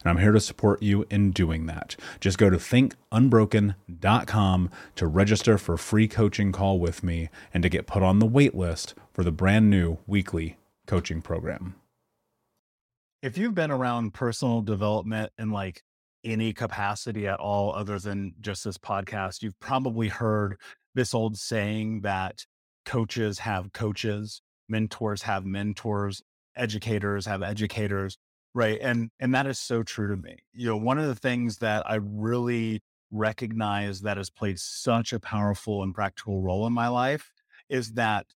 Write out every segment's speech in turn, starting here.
and I'm here to support you in doing that. Just go to thinkunbroken.com to register for a free coaching call with me and to get put on the wait list for the brand new weekly coaching program. If you've been around personal development in like any capacity at all other than just this podcast, you've probably heard this old saying that coaches have coaches, mentors have mentors, educators have educators, right? And and that is so true to me. You know, one of the things that I really recognize that has played such a powerful and practical role in my life is that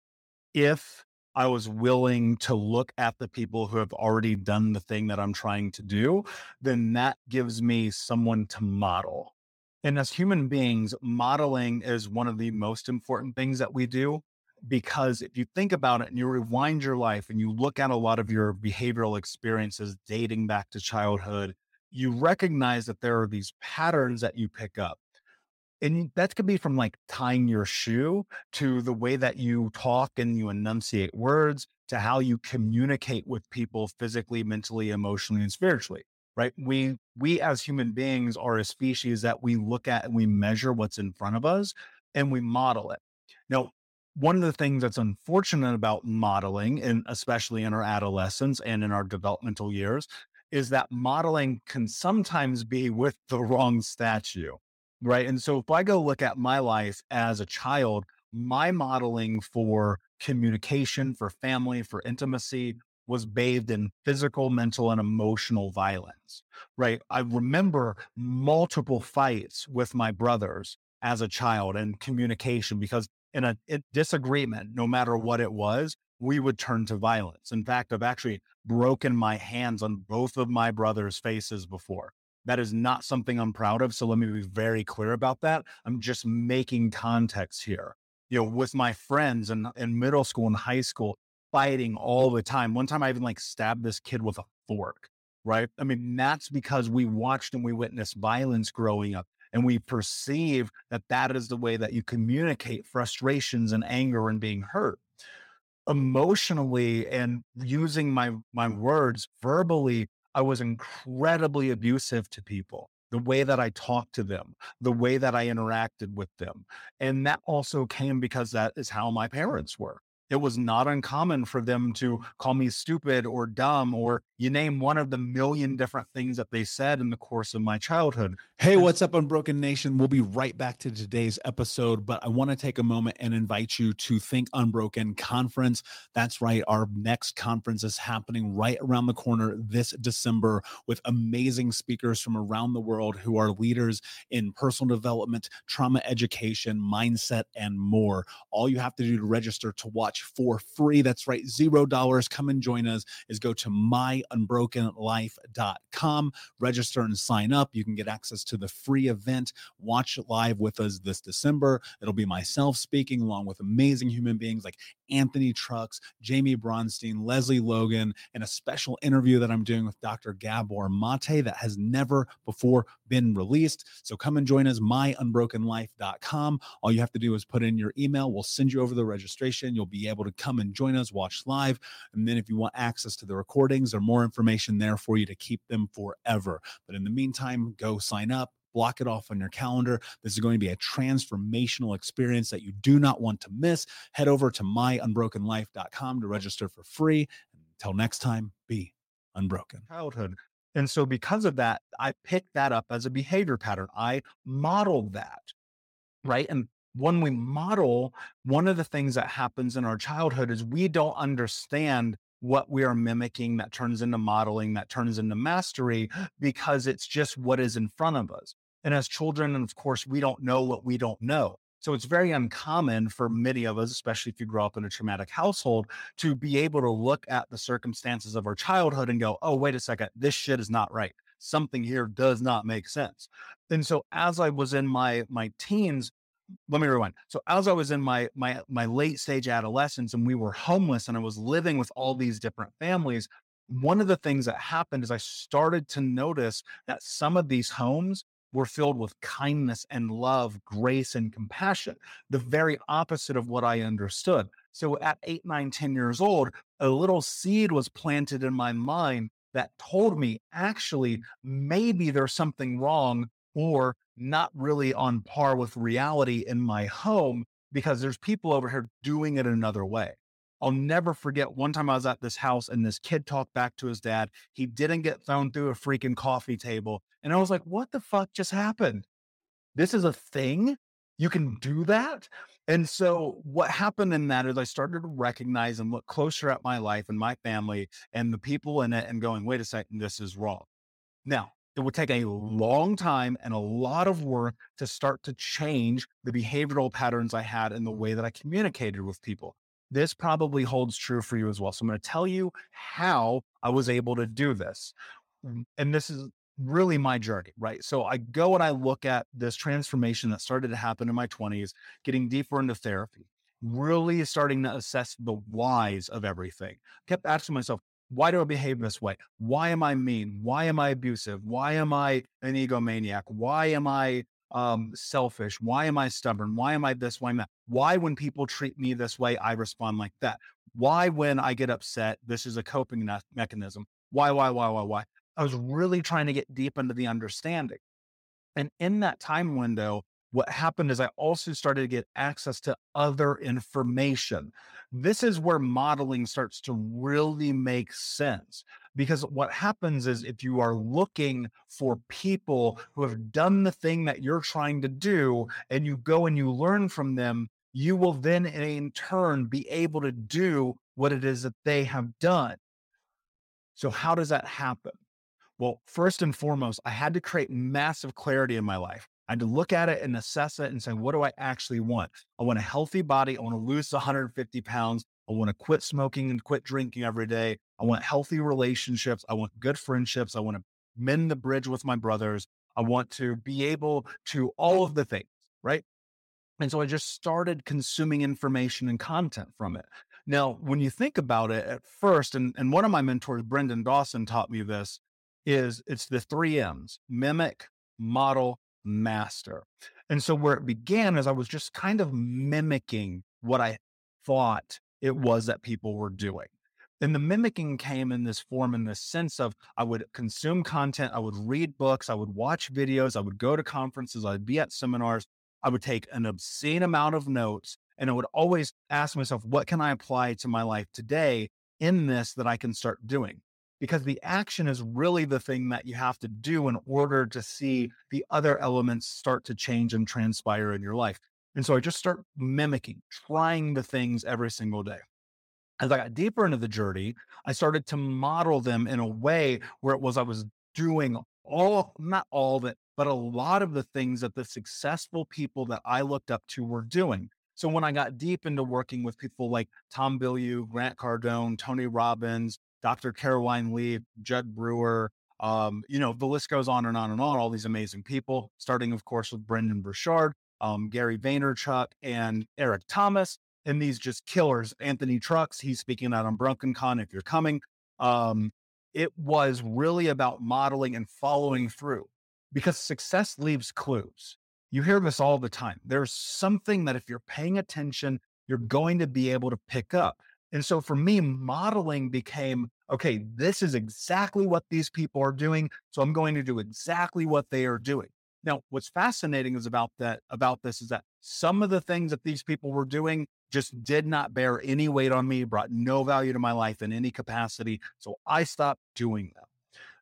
if I was willing to look at the people who have already done the thing that I'm trying to do, then that gives me someone to model. And as human beings, modeling is one of the most important things that we do. Because if you think about it and you rewind your life and you look at a lot of your behavioral experiences dating back to childhood, you recognize that there are these patterns that you pick up and that could be from like tying your shoe to the way that you talk and you enunciate words to how you communicate with people physically, mentally, emotionally, and spiritually. Right. We, we as human beings are a species that we look at and we measure what's in front of us and we model it. Now, one of the things that's unfortunate about modeling, and especially in our adolescence and in our developmental years, is that modeling can sometimes be with the wrong statue. Right. And so if I go look at my life as a child, my modeling for communication, for family, for intimacy was bathed in physical, mental, and emotional violence. Right. I remember multiple fights with my brothers as a child and communication because in a disagreement, no matter what it was, we would turn to violence. In fact, I've actually broken my hands on both of my brothers' faces before. That is not something I'm proud of. So let me be very clear about that. I'm just making context here. You know, with my friends in, in middle school and high school, fighting all the time. One time I even like stabbed this kid with a fork, right? I mean, that's because we watched and we witnessed violence growing up and we perceive that that is the way that you communicate frustrations and anger and being hurt emotionally and using my my words verbally I was incredibly abusive to people, the way that I talked to them, the way that I interacted with them. And that also came because that is how my parents were it was not uncommon for them to call me stupid or dumb or you name one of the million different things that they said in the course of my childhood. Hey, what's up, Unbroken Nation? We'll be right back to today's episode, but I want to take a moment and invite you to Think Unbroken Conference. That's right. Our next conference is happening right around the corner this December with amazing speakers from around the world who are leaders in personal development, trauma education, mindset, and more. All you have to do to register to watch for free. That's right, zero dollars. Come and join us. Is go to myunbrokenlife.com, register and sign up. You can get access to the free event. Watch live with us this December. It'll be myself speaking along with amazing human beings like Anthony Trucks, Jamie Bronstein, Leslie Logan, and a special interview that I'm doing with Dr. Gabor Mate that has never before been released. So come and join us, myunbrokenlife.com. All you have to do is put in your email. We'll send you over the registration. You'll be able to come and join us, watch live. And then if you want access to the recordings or more information there for you to keep them forever. But in the meantime, go sign up block it off on your calendar. This is going to be a transformational experience that you do not want to miss. Head over to myunbrokenlife.com to register for free. Until next time, be unbroken. Childhood. And so, because of that, I picked that up as a behavior pattern. I modeled that. Right. And when we model, one of the things that happens in our childhood is we don't understand what we are mimicking that turns into modeling, that turns into mastery, because it's just what is in front of us. And as children, and of course, we don't know what we don't know. So it's very uncommon for many of us, especially if you grow up in a traumatic household, to be able to look at the circumstances of our childhood and go, oh, wait a second, this shit is not right. Something here does not make sense. And so as I was in my my teens, let me rewind. So as I was in my my my late stage adolescence and we were homeless and I was living with all these different families, one of the things that happened is I started to notice that some of these homes were filled with kindness and love, grace and compassion, the very opposite of what I understood. So at eight, nine, ten years old, a little seed was planted in my mind that told me actually maybe there's something wrong or not really on par with reality in my home because there's people over here doing it another way. I'll never forget one time I was at this house and this kid talked back to his dad. He didn't get thrown through a freaking coffee table. And I was like, what the fuck just happened? This is a thing? You can do that? And so what happened in that is I started to recognize and look closer at my life and my family and the people in it and going, wait a second, this is wrong. Now, it would take a long time and a lot of work to start to change the behavioral patterns I had in the way that I communicated with people. This probably holds true for you as well. So I'm going to tell you how I was able to do this. And this is really my journey, right? So I go and I look at this transformation that started to happen in my 20s, getting deeper into therapy, really starting to assess the whys of everything. Kept asking myself, why do I behave this way? Why am I mean? Why am I abusive? Why am I an egomaniac? Why am I um, selfish? Why am I stubborn? Why am I this? Why am I? Why, when people treat me this way, I respond like that? Why, when I get upset, this is a coping ne- mechanism? Why, why, why, why, why? I was really trying to get deep into the understanding. And in that time window, what happened is I also started to get access to other information. This is where modeling starts to really make sense. Because what happens is if you are looking for people who have done the thing that you're trying to do and you go and you learn from them, you will then in turn be able to do what it is that they have done. So, how does that happen? Well, first and foremost, I had to create massive clarity in my life. I had to look at it and assess it and say, what do I actually want? I want a healthy body. I want to lose 150 pounds. I want to quit smoking and quit drinking every day. I want healthy relationships. I want good friendships. I want to mend the bridge with my brothers. I want to be able to all of the things, right? And so I just started consuming information and content from it. Now, when you think about it at first, and, and one of my mentors, Brendan Dawson, taught me this, is it's the three M's mimic, model, master. And so where it began is I was just kind of mimicking what I thought it was that people were doing. And the mimicking came in this form, in this sense of I would consume content, I would read books, I would watch videos, I would go to conferences, I'd be at seminars, I would take an obscene amount of notes, and I would always ask myself, what can I apply to my life today in this that I can start doing? Because the action is really the thing that you have to do in order to see the other elements start to change and transpire in your life. And so I just start mimicking, trying the things every single day. As I got deeper into the journey, I started to model them in a way where it was I was doing all, not all of it, but a lot of the things that the successful people that I looked up to were doing. So when I got deep into working with people like Tom Bilyeu, Grant Cardone, Tony Robbins, Dr. Caroline Leaf, Jud Brewer. Um, you know, the list goes on and on and on, all these amazing people, starting, of course, with Brendon Burchard, um, Gary Vaynerchuk, and Eric Thomas. And these just killers. Anthony Trucks, he's speaking out Unbroken Con if you're coming. Um, it was really about modeling and following through because success leaves clues. You hear this all the time. There's something that if you're paying attention, you're going to be able to pick up. And so for me, modeling became okay, this is exactly what these people are doing. So I'm going to do exactly what they are doing. Now, what's fascinating is about that about this is that some of the things that these people were doing just did not bear any weight on me, brought no value to my life in any capacity. So I stopped doing them.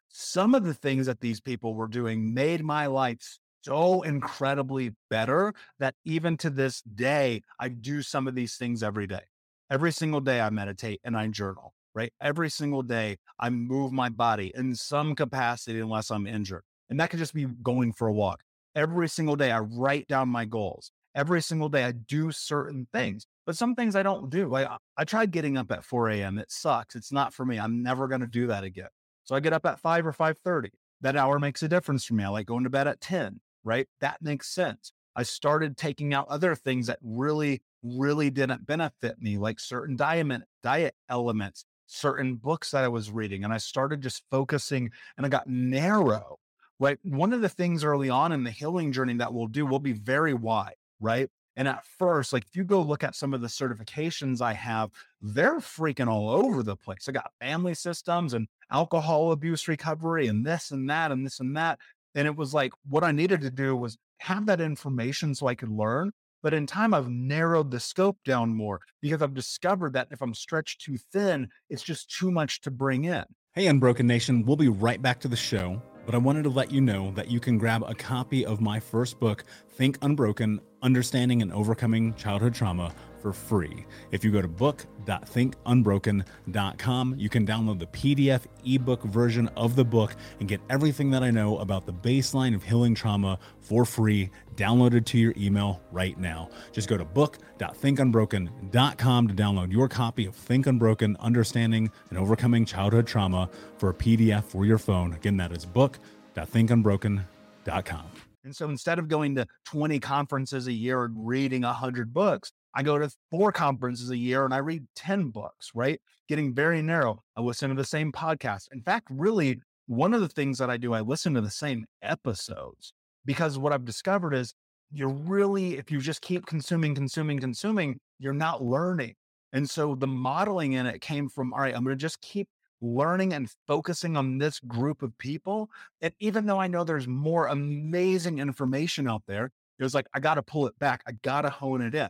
Some of the things that these people were doing made my life so incredibly better that even to this day, I do some of these things every day. Every single day I meditate and I journal, right? Every single day I move my body in some capacity unless I'm injured. And that could just be going for a walk. Every single day I write down my goals. Every single day I do certain things, but some things I don't do. Like I tried getting up at 4 a.m. It sucks. It's not for me. I'm never going to do that again. So I get up at 5 or 5:30. That hour makes a difference for me. I like going to bed at 10, right? That makes sense. I started taking out other things that really really didn't benefit me, like certain diet, diet elements, certain books that I was reading. And I started just focusing and I got narrow. Like One of the things early on in the healing journey that we'll do we'll be very wide. Right. And at first, like if you go look at some of the certifications I have, they're freaking all over the place. I got family systems and alcohol abuse recovery and this and that and this and that. And it was like what I needed to do was have that information so I could learn, But in time, I've narrowed the scope down more because I've discovered that if I'm stretched too thin, it's just too much to bring in. Hey, Unbroken Nation, we'll be right back to the show, but I wanted to let you know that you can grab a copy of my first book, Think Unbroken Understanding and Overcoming Childhood Trauma for free. If you go to book.thinkunbroken.com, you can download the PDF ebook version of the book and get everything that I know about the baseline of healing trauma for free, downloaded to your email right now. Just go to book.thinkunbroken.com to download your copy of Think Unbroken Understanding and Overcoming Childhood Trauma for a PDF for your phone. Again, that is book.thinkunbroken.com. And so instead of going to 20 conferences a year and reading 100 books, I go to four conferences a year and I read 10 books, right? Getting very narrow. I listen to the same podcast. In fact, really, one of the things that I do, I listen to the same episodes because what I've discovered is you're really, if you just keep consuming, consuming, consuming, you're not learning. And so the modeling in it came from, all right, I'm going to just keep learning and focusing on this group of people. And even though I know there's more amazing information out there, it was like, I got to pull it back. I got to hone it in.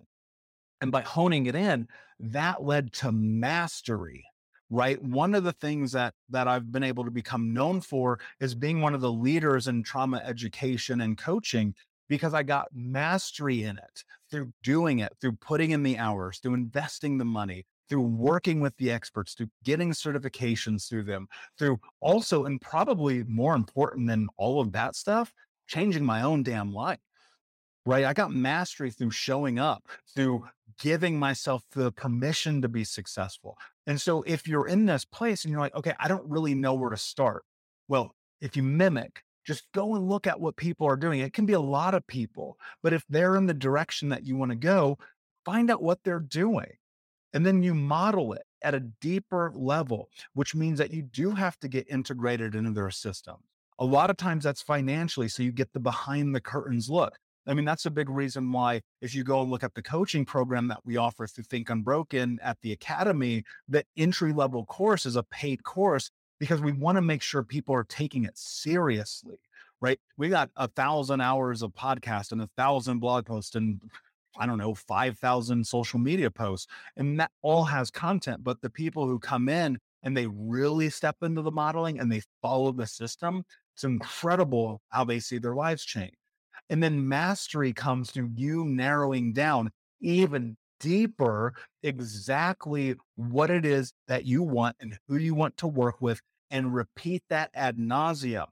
And by honing it in, that led to mastery, right? One of the things that that I've been able to become known for is being one of the leaders in trauma education and coaching because I got mastery in it through doing it, through putting in the hours, through investing the money, through working with the experts, through getting certifications through them, through also, and probably more important than all of that stuff, changing my own damn life right? I got mastery through showing up, through giving myself the permission to be successful. And so if you're in this place and you're like, okay, I don't really know where to start. Well, if you mimic, just go and look at what people are doing. It can be a lot of people, but if they're in the direction that you want to go, find out what they're doing. And then you model it at a deeper level, which means that you do have to get integrated into their system. A lot of times that's financially. So you get the behind the curtains look. I mean, that's a big reason why, if you go and look at the coaching program that we offer through Think Unbroken at the Academy, the entry level course is a paid course because we want to make sure people are taking it seriously, right? We got a thousand hours of podcast and a thousand blog posts and I don't know, 5,000 social media posts, and that all has content. But the people who come in and they really step into the modeling and they follow the system, it's incredible how they see their lives change. And then mastery comes through you narrowing down even deeper exactly what it is that you want and who you want to work with and repeat that ad nauseum.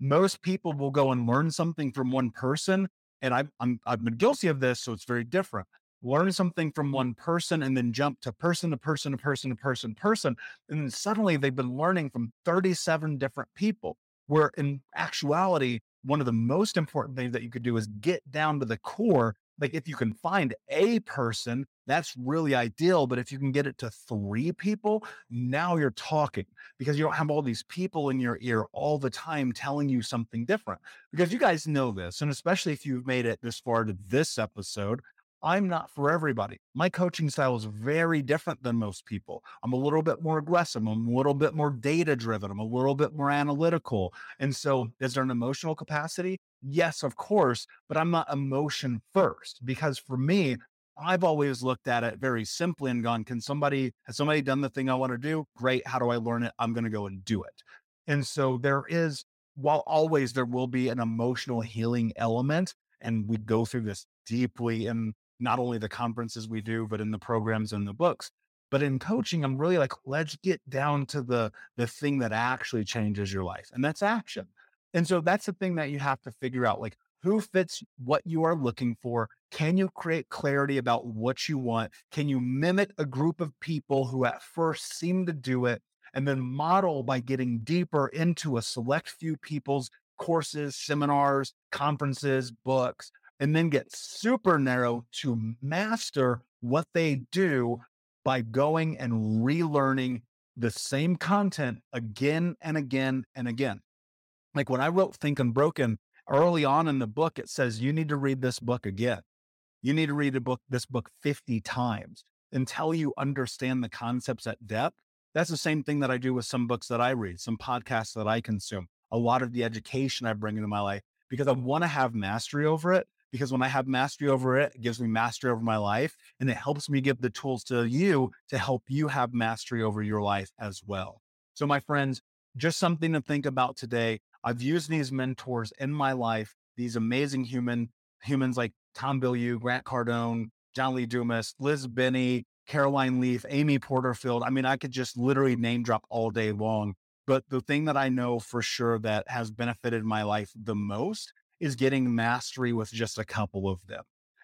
Most people will go and learn something from one person. And I've, I'm, I've been guilty of this, so it's very different. Learn something from mm-hmm. one person and then jump to person to person to person to person to person. And then suddenly they've been learning from 37 different people, where in actuality, one of the most important things that you could do is get down to the core. Like if you can find a person, that's really ideal. But if you can get it to three people, now you're talking because you don't have all these people in your ear all the time telling you something different. Because you guys know this, and especially if you've made it this far to this episode, I'm not for everybody. My coaching style is very different than most people. I'm a little bit more aggressive. I'm a little bit more data driven. I'm a little bit more analytical. And so, is there an emotional capacity? Yes, of course, but I'm not emotion first because for me, I've always looked at it very simply and gone, can somebody, has somebody done the thing I want to do? Great. How do I learn it? I'm going to go and do it. And so there is, while always there will be an emotional healing element, and we go through this deeply in not only the conferences we do, but in the programs and the books. But in coaching, I'm really like, let's get down to the the thing that actually changes your life, and that's action. And so that's the thing that you have to figure out, like who fits what you are looking for. Can you create clarity about what you want? Can you mimic a group of people who at first seem to do it and then model by getting deeper into a select few people's courses, seminars, conferences, books, and then get super narrow to master what they do by going and relearning the same content again and again and again. Like when I wrote Think Unbroken early on in the book, it says you need to read this book again. You need to read a book, this book 50 times until you understand the concepts at depth. That's the same thing that I do with some books that I read, some podcasts that I consume, a lot of the education I bring into my life because I want to have mastery over it because when I have mastery over it, it gives me mastery over my life and it helps me give the tools to you to help you have mastery over your life as well. So, my friends, just something to think about today. I've used these mentors in my life, these amazing human humans like Tom Bilyeu, Grant Cardone, John Lee Dumas, Liz Binney, Caroline Leaf, Amy Porterfield. I mean, I could just literally name drop all day long. But the thing that I know for sure that has benefited my life the most is getting mastery with just a couple of them.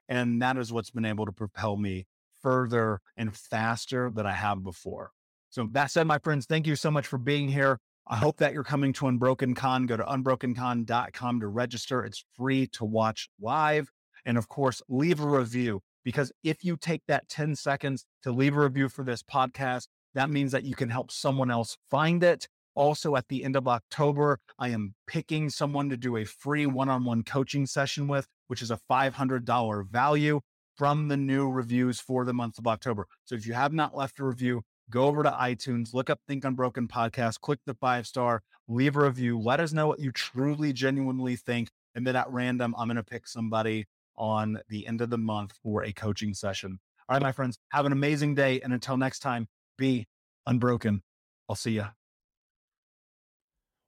And that is what's been able to propel me further and faster than I have before. So, that said, my friends, thank you so much for being here. I hope that you're coming to Unbroken Con. Go to unbrokencon.com to register. It's free to watch live. And of course, leave a review because if you take that 10 seconds to leave a review for this podcast, that means that you can help someone else find it. Also, at the end of October, I am picking someone to do a free one on one coaching session with, which is a $500 value from the new reviews for the month of October. So if you have not left a review, go over to iTunes, look up Think Unbroken podcast, click the five star, leave a review, let us know what you truly, genuinely think. And then at random, I'm going to pick somebody on the end of the month for a coaching session. All right, my friends, have an amazing day. And until next time, be unbroken. I'll see you.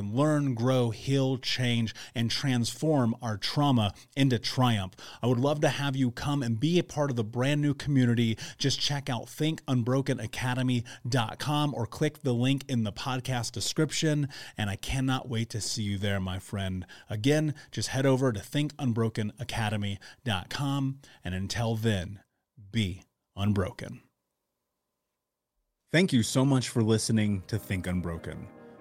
can learn, grow, heal, change, and transform our trauma into triumph. I would love to have you come and be a part of the brand new community. Just check out thinkunbrokenacademy.com or click the link in the podcast description. And I cannot wait to see you there, my friend. Again, just head over to thinkunbrokenacademy.com. And until then, be unbroken. Thank you so much for listening to Think Unbroken